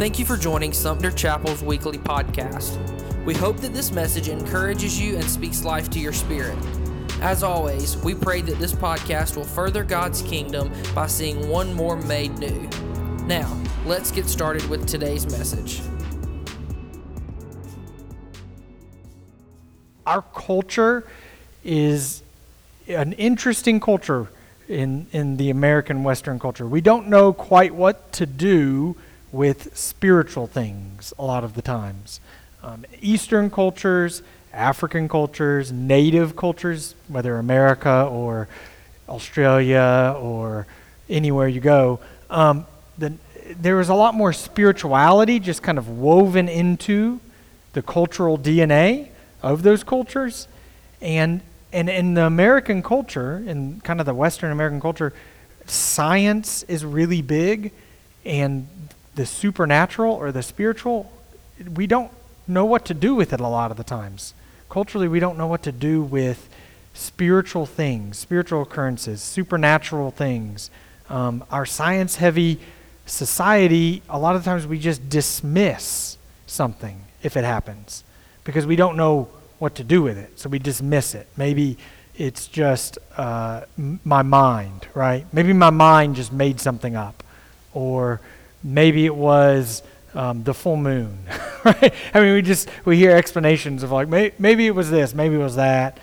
Thank you for joining Sumter Chapel's weekly podcast. We hope that this message encourages you and speaks life to your spirit. As always, we pray that this podcast will further God's kingdom by seeing one more made new. Now, let's get started with today's message. Our culture is an interesting culture in, in the American Western culture. We don't know quite what to do with spiritual things a lot of the times. Um, Eastern cultures, African cultures, native cultures, whether America or Australia or anywhere you go, um, the, there is a lot more spirituality just kind of woven into the cultural DNA of those cultures. And, and in the American culture, in kind of the Western American culture, science is really big, and the supernatural or the spiritual, we don't know what to do with it a lot of the times. Culturally, we don't know what to do with spiritual things, spiritual occurrences, supernatural things. Um, our science heavy society, a lot of times we just dismiss something if it happens because we don't know what to do with it. So we dismiss it. Maybe it's just uh, m- my mind, right? Maybe my mind just made something up. Or maybe it was um, the full moon, right? I mean, we just, we hear explanations of like, may- maybe it was this, maybe it was that.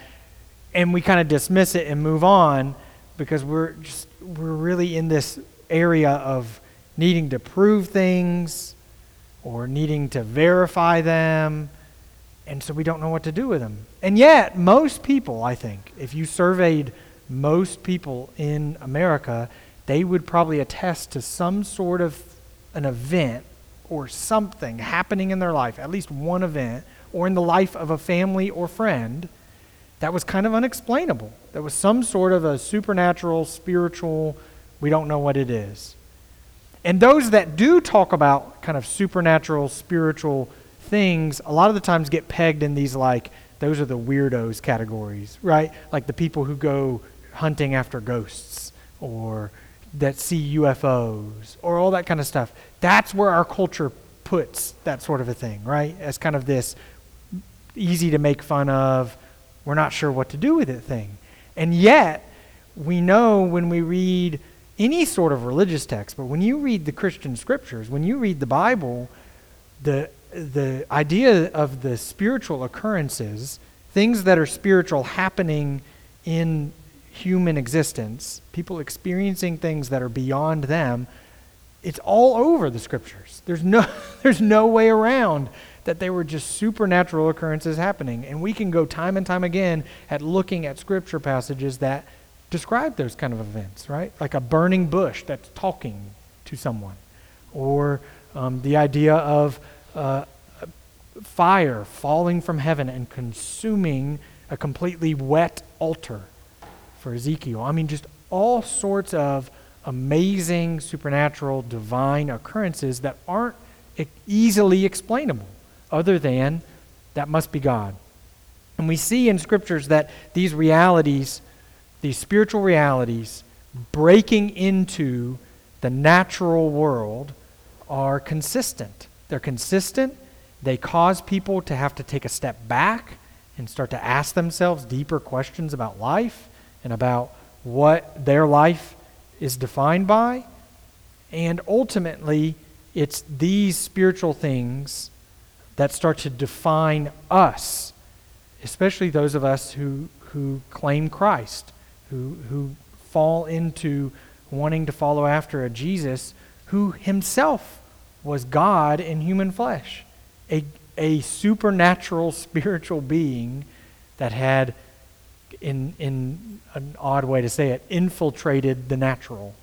And we kind of dismiss it and move on because we're just, we're really in this area of needing to prove things or needing to verify them and so we don't know what to do with them. And yet, most people, I think, if you surveyed most people in America, they would probably attest to some sort of an event or something happening in their life, at least one event, or in the life of a family or friend that was kind of unexplainable. That was some sort of a supernatural, spiritual, we don't know what it is. And those that do talk about kind of supernatural, spiritual things a lot of the times get pegged in these like those are the weirdos categories, right? Like the people who go hunting after ghosts or that see UFOs or all that kind of stuff. That's where our culture puts that sort of a thing, right? As kind of this easy to make fun of, we're not sure what to do with it thing. And yet, we know when we read any sort of religious text, but when you read the Christian scriptures, when you read the Bible, the the idea of the spiritual occurrences, things that are spiritual happening in human existence, people experiencing things that are beyond them, it's all over the scriptures. There's no, there's no way around that they were just supernatural occurrences happening. And we can go time and time again at looking at scripture passages that describe those kind of events, right? Like a burning bush that's talking to someone, or um, the idea of uh, fire falling from heaven and consuming a completely wet altar for Ezekiel. I mean, just all sorts of amazing, supernatural, divine occurrences that aren't easily explainable, other than that must be God. And we see in scriptures that these realities, these spiritual realities, breaking into the natural world are consistent. They're consistent. They cause people to have to take a step back and start to ask themselves deeper questions about life and about what their life is defined by. And ultimately, it's these spiritual things that start to define us, especially those of us who, who claim Christ, who, who fall into wanting to follow after a Jesus who himself was God in human flesh, a, a supernatural spiritual being that had, in, in an odd way to say it, infiltrated the natural,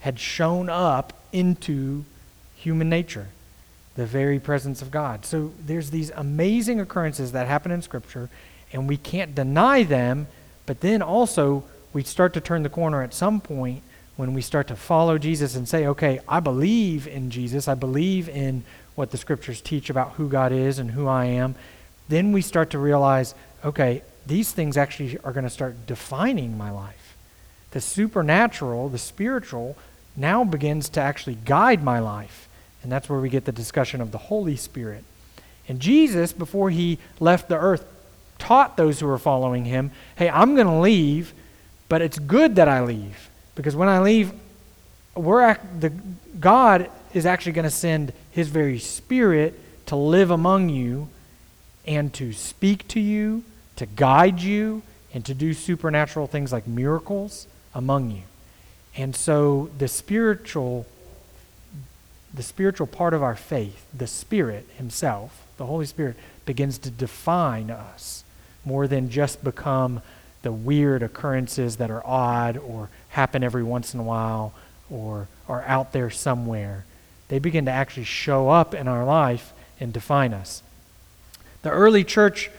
had shown up into human nature, the very presence of God. So there's these amazing occurrences that happen in Scripture, and we can't deny them, but then also we start to turn the corner at some point when we start to follow Jesus and say, okay, I believe in Jesus, I believe in what the scriptures teach about who God is and who I am, then we start to realize, okay, these things actually are going to start defining my life. The supernatural, the spiritual, now begins to actually guide my life And that's where we get the discussion of the Holy Spirit. And Jesus, before he left the earth, taught those who were following him hey, I'm going to leave, but it's good that I leave. Because when I leave, we're the, God is actually going to send his very spirit to live among you and to speak to you, to guide you, and to do supernatural things like miracles among you. And so the spiritual the spiritual part of our faith, the Spirit himself, the Holy Spirit begins to define us more than just become the weird occurrences that are odd or happen every once in a while or are out there somewhere. They begin to actually show up in our life and define us. The early church,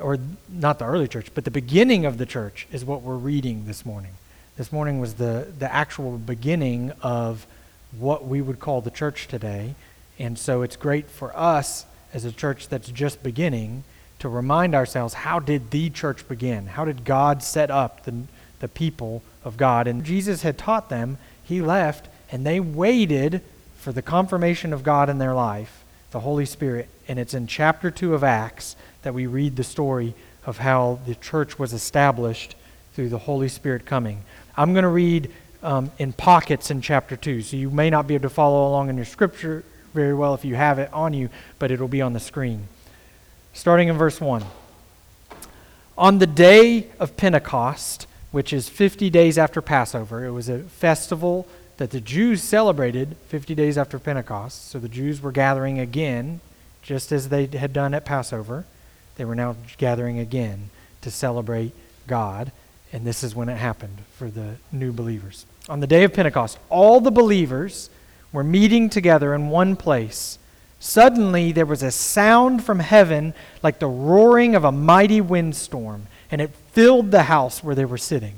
or not the early church, but the beginning of the church is what we're reading this morning. This morning was the, the actual beginning of what we would call the church today. And so it's great for us as a church that's just beginning to remind ourselves how did the church begin? How did God set up the, the people of God? And Jesus had taught them, he left, and they waited for the confirmation of God in their life, the Holy Spirit. And it's in chapter 2 of Acts that we read the story of how the church was established through the Holy Spirit coming. I'm going to read um, in pockets in chapter 2, so you may not be able to follow along in your scripture very well if you have it on you, but it'll be on the screen. Starting in verse 1. On the day of Pentecost, which is 50 days after Passover, it was a festival that the Jews celebrated 50 days after Pentecost. So the Jews were gathering again, just as they had done at Passover. They were now gathering again to celebrate God. And this is when it happened for the new believers. On the day of Pentecost, all the believers were meeting together in one place. Suddenly, there was a sound from heaven like the roaring of a mighty windstorm, and it filled the house where they were sitting.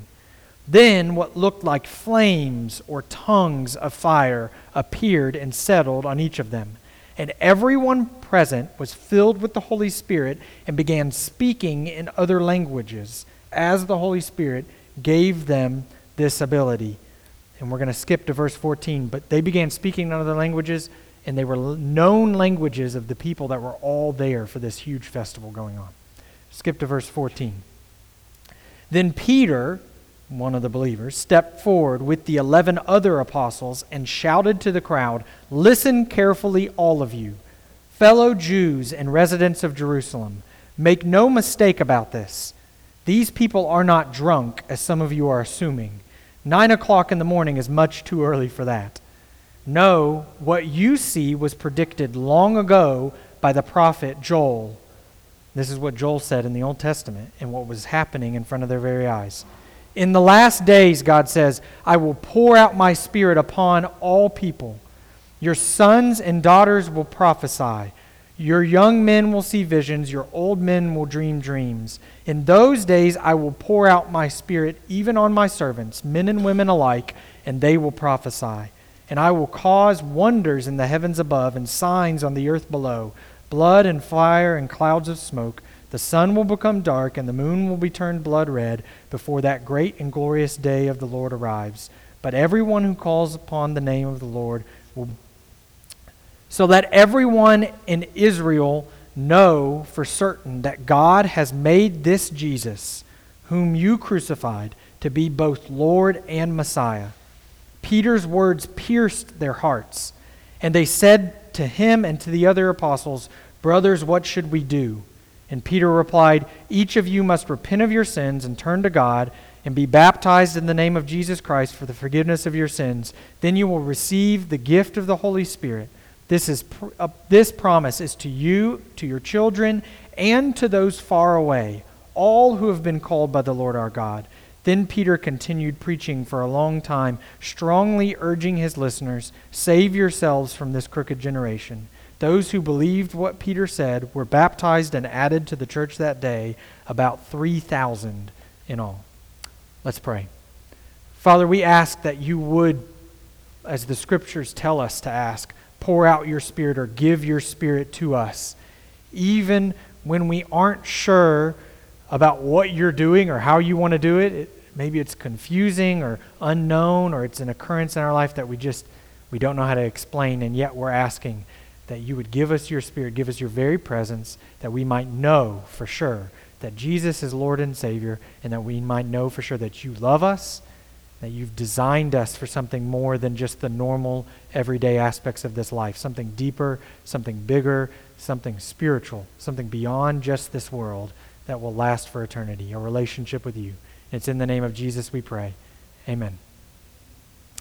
Then, what looked like flames or tongues of fire appeared and settled on each of them. And everyone present was filled with the Holy Spirit and began speaking in other languages as the Holy Spirit gave them this ability. And we're going to skip to verse 14. But they began speaking in other languages, and they were known languages of the people that were all there for this huge festival going on. Skip to verse 14. Then Peter, one of the believers, stepped forward with the eleven other apostles and shouted to the crowd Listen carefully, all of you, fellow Jews and residents of Jerusalem. Make no mistake about this. These people are not drunk, as some of you are assuming. Nine o'clock in the morning is much too early for that. No, what you see was predicted long ago by the prophet Joel. This is what Joel said in the Old Testament and what was happening in front of their very eyes. In the last days, God says, I will pour out my spirit upon all people. Your sons and daughters will prophesy. Your young men will see visions, your old men will dream dreams. In those days I will pour out my spirit even on my servants, men and women alike, and they will prophesy. And I will cause wonders in the heavens above and signs on the earth below blood and fire and clouds of smoke. The sun will become dark and the moon will be turned blood red before that great and glorious day of the Lord arrives. But everyone who calls upon the name of the Lord will so that everyone in Israel know for certain that God has made this Jesus, whom you crucified, to be both Lord and Messiah. Peter's words pierced their hearts, and they said to him and to the other apostles, Brothers, what should we do? And Peter replied, Each of you must repent of your sins and turn to God and be baptized in the name of Jesus Christ for the forgiveness of your sins. Then you will receive the gift of the Holy Spirit. This, is, uh, this promise is to you, to your children, and to those far away, all who have been called by the Lord our God. Then Peter continued preaching for a long time, strongly urging his listeners Save yourselves from this crooked generation. Those who believed what Peter said were baptized and added to the church that day, about 3,000 in all. Let's pray. Father, we ask that you would, as the scriptures tell us to ask, pour out your spirit or give your spirit to us. Even when we aren't sure about what you're doing or how you want to do it, it maybe it's confusing or unknown or it's an occurrence in our life that we just we don't know how to explain, and yet we're asking that you would give us your Spirit, give us your very presence, that we might know for sure that Jesus is Lord and Savior, and that we might know for sure that you love us, that you've designed us for something more than just the normal, everyday aspects of this life, something deeper, something bigger, something spiritual, something beyond just this world that will last for eternity, a relationship with you. It's in the name of Jesus we pray. Amen.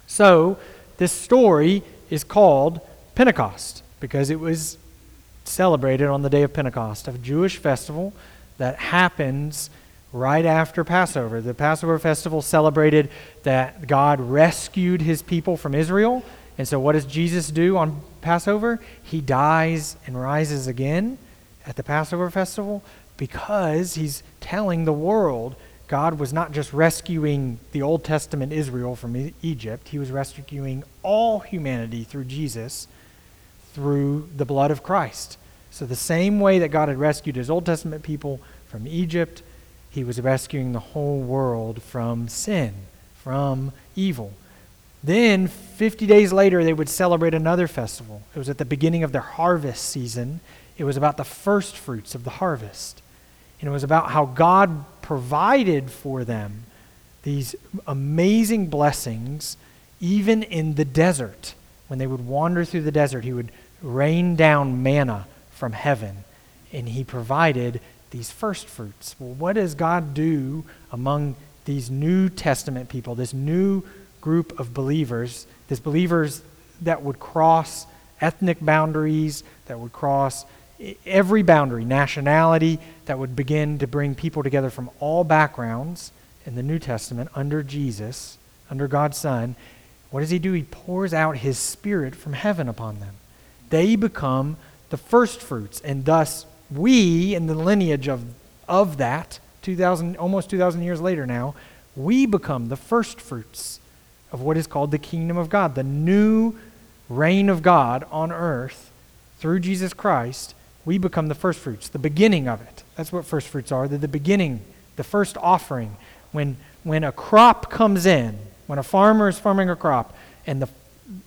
So, this story is called Pentecost because it was celebrated on the day of Pentecost, a Jewish festival that happens right after Passover. The Passover festival celebrated that God rescued his people from Israel. And so, what does Jesus do on Passover? He dies and rises again at the Passover festival because he's telling the world God was not just rescuing the Old Testament Israel from Egypt, he was rescuing all humanity through Jesus, through the blood of Christ. So, the same way that God had rescued his Old Testament people from Egypt, he was rescuing the whole world from sin, from evil. Then, 50 days later, they would celebrate another festival. It was at the beginning of their harvest season. It was about the first fruits of the harvest. And it was about how God provided for them these amazing blessings, even in the desert. When they would wander through the desert, He would rain down manna from heaven, and He provided these first fruits. Well, what does God do among these New Testament people, this new group of believers, these believers that would cross ethnic boundaries, that would cross every boundary, nationality, that would begin to bring people together from all backgrounds in the New Testament under Jesus, under God's Son. What does he do? He pours out his Spirit from heaven upon them. They become the first fruits, and thus we, in the lineage of, of that, 2000, almost 2,000 years later now, we become the first fruits of what is called the kingdom of God, the new reign of God on earth through Jesus Christ. We become the first fruits, the beginning of it. That's what first fruits are. They're the beginning, the first offering. When, when a crop comes in, when a farmer is farming a crop, and the,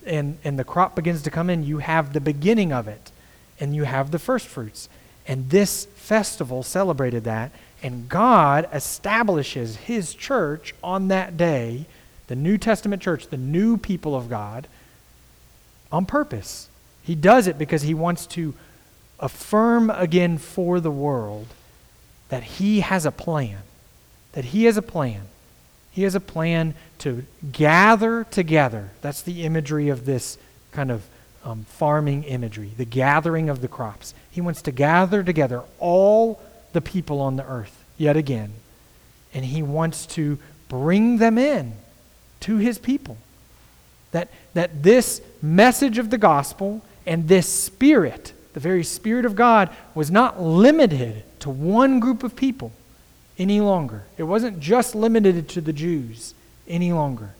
and, and the crop begins to come in, you have the beginning of it, and you have the first fruits. And this festival celebrated that. And God establishes his church on that day, the New Testament church, the new people of God, on purpose. He does it because he wants to affirm again for the world that he has a plan. That he has a plan. He has a plan to gather together. That's the imagery of this kind of um, farming imagery, the gathering of the crops. He wants to gather together all the people on the earth yet again, and he wants to bring them in to his people. That, that this message of the gospel and this spirit, the very spirit of God, was not limited to one group of people any longer. It wasn't just limited to the Jews any longer.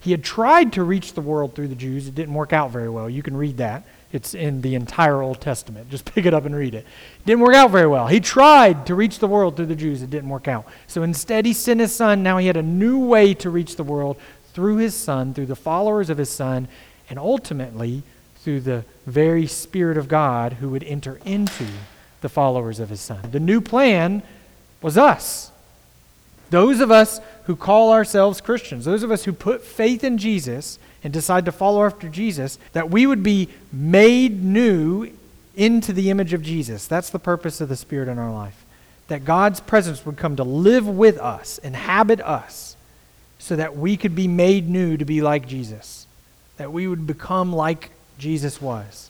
He had tried to reach the world through the Jews. It didn't work out very well. You can read that. It's in the entire Old Testament. Just pick it up and read it. It didn't work out very well. He tried to reach the world through the Jews. It didn't work out. So instead, he sent his son. Now he had a new way to reach the world through his son, through the followers of his son, and ultimately through the very Spirit of God who would enter into the followers of his son. The new plan was us. Those of us who call ourselves Christians, those of us who put faith in Jesus and decide to follow after Jesus, that we would be made new into the image of Jesus. That's the purpose of the Spirit in our life. That God's presence would come to live with us, inhabit us, so that we could be made new to be like Jesus. That we would become like Jesus was.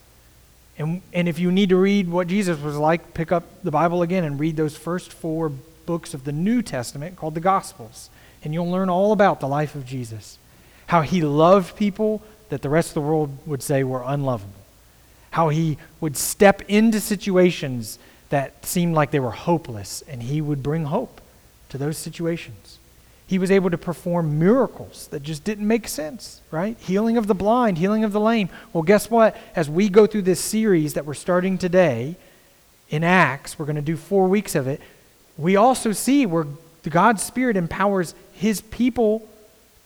And, and if you need to read what Jesus was like, pick up the Bible again and read those first four books of the New Testament called the Gospels, and you'll learn all about the life of Jesus. How he loved people that the rest of the world would say were unlovable. How he would step into situations that seemed like they were hopeless, and he would bring hope to those situations. He was able to perform miracles that just didn't make sense, right? Healing of the blind, healing of the lame. Well, guess what? As we go through this series that we're starting today in Acts, we're going to do four weeks of it we also see where God's Spirit empowers his people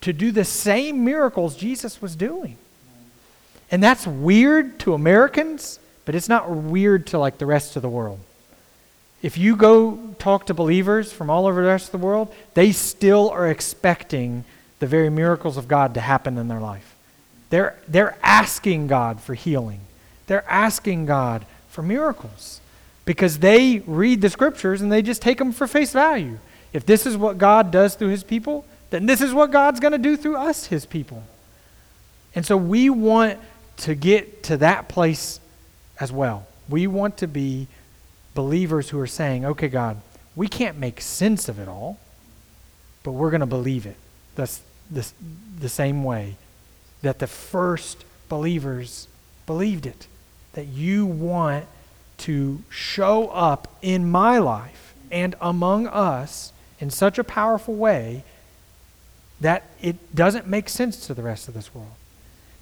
to do the same miracles Jesus was doing. And that's weird to Americans, but it's not weird to like the rest of the world. If you go talk to believers from all over the rest of the world, they still are expecting the very miracles of God to happen in their life. They're, they're asking God for healing. They're asking God for miracles because they read the scriptures and they just take them for face value. If this is what God does through his people, then this is what God's going to do through us, his people. And so we want to get to that place as well. We want to be believers who are saying, okay, God, we can't make sense of it all, but we're going to believe it. That's the, the same way that the first believers believed it. That you want to show up in my life and among us in such a powerful way that it doesn't make sense to the rest of this world.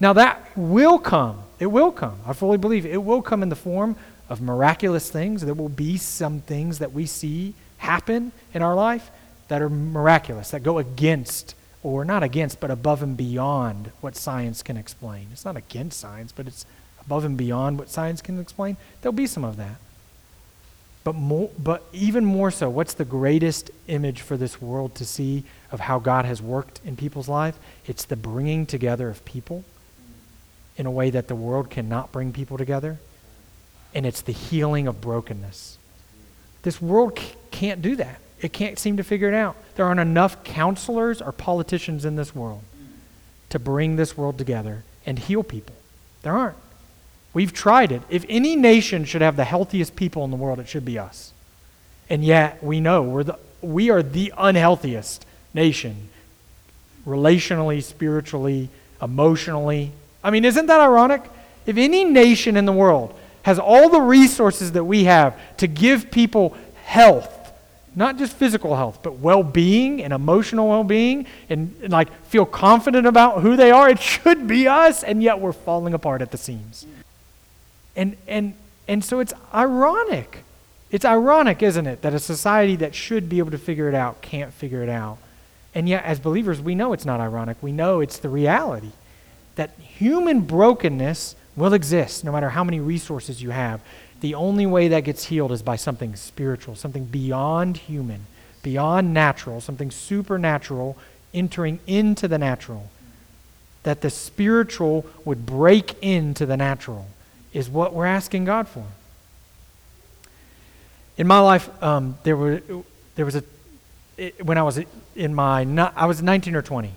Now, that will come. It will come. I fully believe it. it will come in the form of miraculous things. There will be some things that we see happen in our life that are miraculous, that go against, or not against, but above and beyond what science can explain. It's not against science, but it's above and beyond what science can explain. There'll be some of that. But, more, but even more so, what's the greatest image for this world to see of how God has worked in people's life? It's the bringing together of people in a way that the world cannot bring people together. And it's the healing of brokenness. This world c- can't do that. It can't seem to figure it out. There aren't enough counselors or politicians in this world to bring this world together and heal people. There aren't. We've tried it. If any nation should have the healthiest people in the world, it should be us. And yet, we know we're the, we are the unhealthiest nation, relationally, spiritually, emotionally. I mean, isn't that ironic? If any nation in the world has all the resources that we have to give people health, not just physical health, but well being and emotional well being, and, and, like feel confident about who they are, it should be us, and yet we're falling apart at the seams. And, and, and so it's ironic. It's ironic, isn't it, that a society that should be able to figure it out can't figure it out. And yet, as believers, we know it's not ironic. We know it's the reality that human brokenness will exist no matter how many resources you have. The only way that gets healed is by something spiritual, something beyond human, beyond natural, something supernatural entering into the natural. That the spiritual would break into the natural is what we're asking God for. In my life, um, there, were, there was a, it, when I was in my, I was 19 or 20,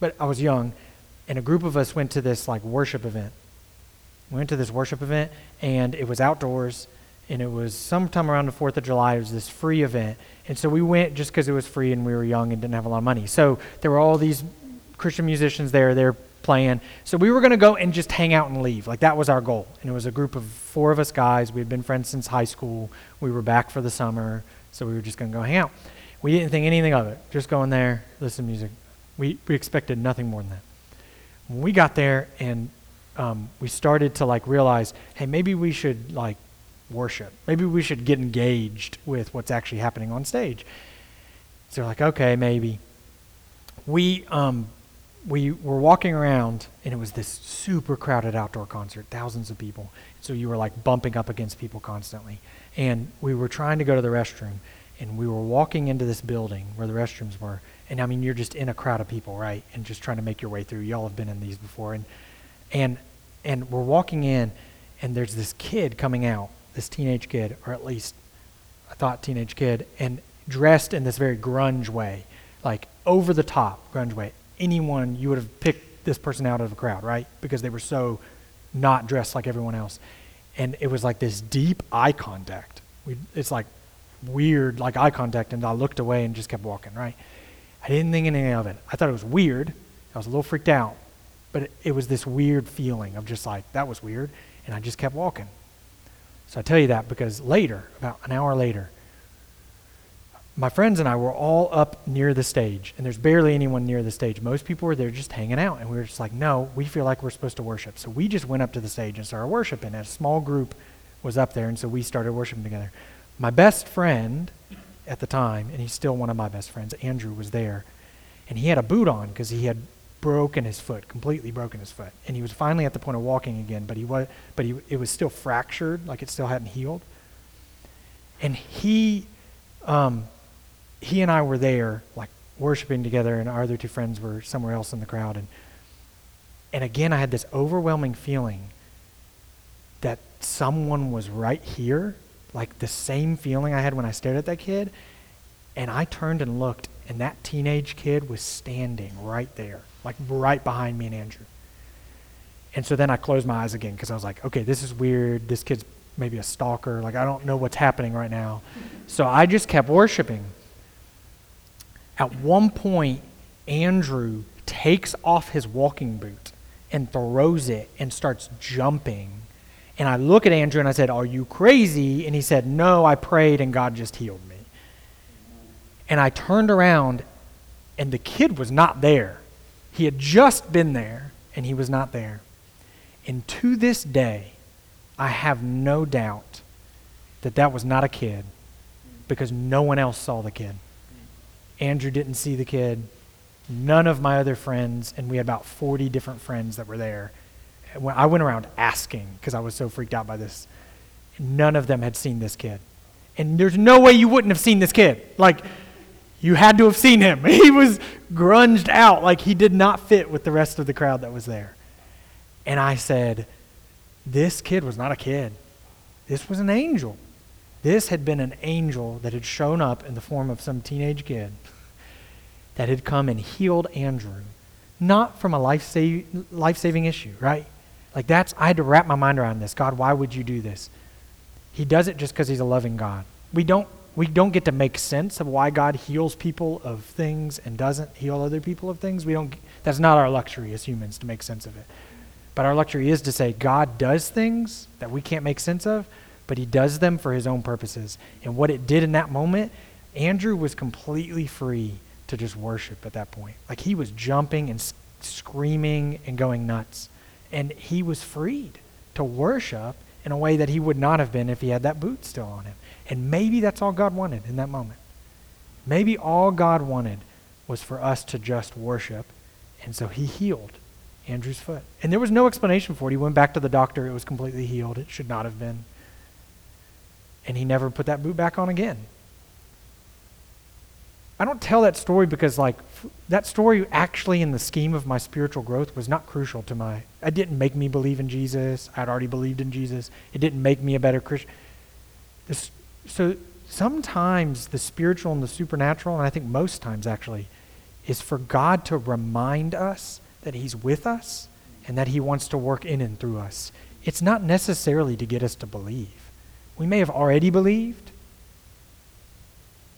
but I was young, and a group of us went to this like worship event. We went to this worship event, and it was outdoors, and it was sometime around the 4th of July. It was this free event. And so we went just because it was free and we were young and didn't have a lot of money. So there were all these Christian musicians there. They're playing. So we were going to go and just hang out and leave. Like that was our goal. And it was a group of four of us guys. We had been friends since high school. We were back for the summer. So we were just going to go hang out. We didn't think anything of it. Just going there, listen to music. We, we expected nothing more than that. When we got there and um, we started to like realize, hey, maybe we should like worship. Maybe we should get engaged with what's actually happening on stage. So they're like, okay, maybe. We um, we were walking around and it was this super crowded outdoor concert, thousands of people. So you were like bumping up against people constantly. And we were trying to go to the restroom and we were walking into this building where the restrooms were. And I mean, you're just in a crowd of people, right? And just trying to make your way through. Y'all have been in these before. And, and, and we're walking in and there's this kid coming out, this teenage kid, or at least I thought teenage kid, and dressed in this very grunge way, like over the top grunge way anyone, you would have picked this person out of a crowd, right? Because they were so not dressed like everyone else. And it was like this deep eye contact. We, it's like weird, like eye contact, and I looked away and just kept walking, right? I didn't think anything of it. I thought it was weird. I was a little freaked out. But it, was this weird feeling of just like, that was weird. And I just kept walking. So I tell you that because later, about an hour later, my friends and I were all up near the stage, and there's barely anyone near the stage. Most people were there just hanging out, and we were just like, no, we feel like we're supposed to worship. So we just went up to the stage and started worshiping. A small group was up there, and so we started worshiping together. My best friend at the time, and he's still one of my best friends, Andrew, was there, and he had a boot on because he had broken his foot, completely broken his foot. And he was finally at the point of walking again, but he was but he it was still fractured, like it still hadn't healed. And he um, he and I were there, like worshiping together, and our other two friends were somewhere else in the crowd. And and again I had this overwhelming feeling that someone was right here, like the same feeling I had when I stared at that kid. And I turned and looked, and that teenage kid was standing right there, like right behind me and Andrew. And so then I closed my eyes again because I was like, okay, this is weird. This kid's maybe a stalker. Like, I don't know what's happening right now. So I just kept worshiping. At one point, Andrew takes off his walking boot and throws it and starts jumping. And I look at Andrew and I said, Are you crazy? And he said, No, I prayed and God just healed me. And I turned around and the kid was not there. He had just been there and he was not there. And to this day, I have no doubt that that was not a kid because no one else saw the kid. Andrew didn't see the kid. None of my other friends, and we had about 40 different friends that were there. I went around asking because I was so freaked out by this. None of them had seen this kid. And there's no way you wouldn't have seen this kid. Like, you had to have seen him. He was grunged out, like he did not fit with the rest of the crowd that was there. And I said, This kid was not a kid. This was an angel. This had been an angel that had shown up in the form of some teenage kid that had come and healed Andrew, not from a life saving issue, right? Like that's, I had to wrap my mind around this. God, why would you do this? He does it just because he's a loving God. We don't, we don't get to make sense of why God heals people of things and doesn't heal other people of things. We don't, that's not our luxury as humans to make sense of it. But our luxury is to say God does things that we can't make sense of, but he does them for his own purposes. And what it did in that moment, Andrew was completely free to just worship at that point. Like he was jumping and screaming and going nuts. And he was freed to worship in a way that he would not have been if he had that boot still on him. And maybe that's all God wanted in that moment. Maybe all God wanted was for us to just worship. And so he healed Andrew's foot. And there was no explanation for it. He went back to the doctor. It was completely healed. It should not have been. And he never put that boot back on again. I don't tell that story because, like, f- that story actually, in the scheme of my spiritual growth, was not crucial to my. It didn't make me believe in Jesus. I'd already believed in Jesus. It didn't make me a better Christian. This, so sometimes the spiritual and the supernatural, and I think most times actually, is for God to remind us that He's with us and that He wants to work in and through us. It's not necessarily to get us to believe. We may have already believed,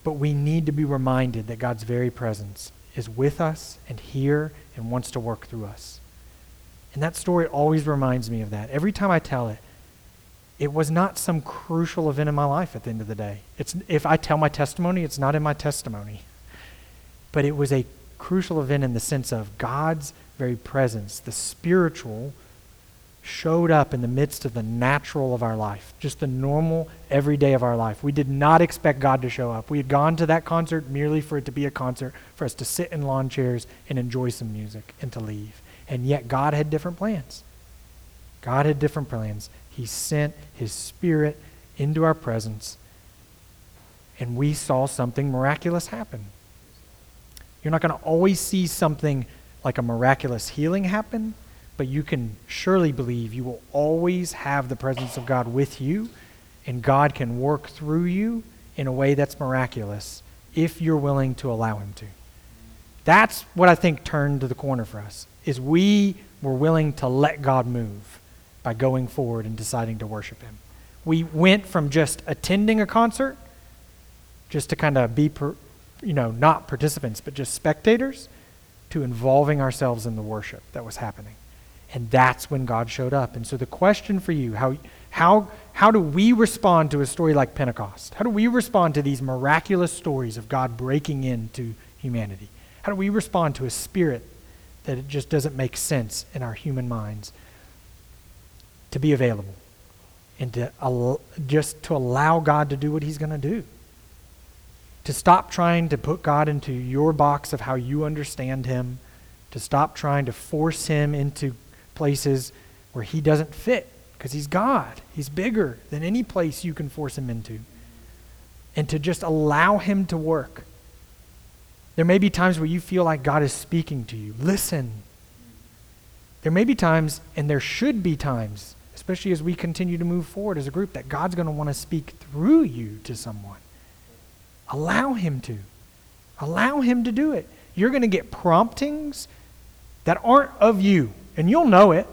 but we need to be reminded that God's very presence is with us and here and wants to work through us. And that story always reminds me of that. Every time I tell it, it was not some crucial event in my life at the end of the day. It's, if I tell my testimony, it's not in my testimony. But it was a crucial event in the sense of God's very presence, the spiritual showed up in the midst of the natural of our life, just the normal everyday of our life. We did not expect God to show up. We had gone to that concert merely for it to be a concert, for us to sit in lawn chairs and enjoy some music and to leave. And yet God had different plans. God had different plans. He sent his spirit into our presence and we saw something miraculous happen. You're not going to always see something like a miraculous healing happen, but you can surely believe you will always have the presence of God with you, and God can work through you in a way that's miraculous if you're willing to allow Him to. That's what I think turned to the corner for us, is we were willing to let God move by going forward and deciding to worship Him. We went from just attending a concert, just to kind of be, per, you know, not participants, but just spectators, to involving ourselves in the worship that was happening. And that's when God showed up. And so the question for you, how, how, how do we respond to a story like Pentecost? How do we respond to these miraculous stories of God breaking into humanity? How do we respond to a spirit that it just doesn't make sense in our human minds? To be available and to al- just to allow God to do what he's going to do. To stop trying to put God into your box of how you understand him to stop trying to force him into places where he doesn't fit because he's God. He's bigger than any place you can force him into. And to just allow him to work. There may be times where you feel like God is speaking to you. Listen. There may be times, and there should be times, especially as we continue to move forward as a group, that God's going to want to speak through you to someone. Allow Him to. Allow Him to do it. You're going to get promptings that aren't of you, and you'll know it.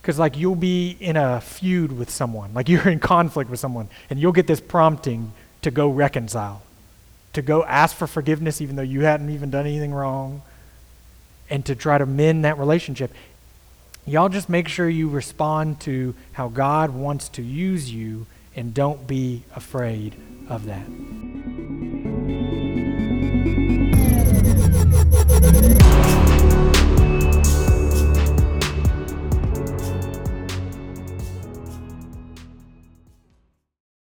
Because, like, you'll be in a feud with someone, like, you're in conflict with someone, and you'll get this prompting to go reconcile, to go ask for forgiveness, even though you hadn't even done anything wrong, and to try to mend that relationship. Y'all just make sure you respond to how God wants to use you and don't be afraid of that.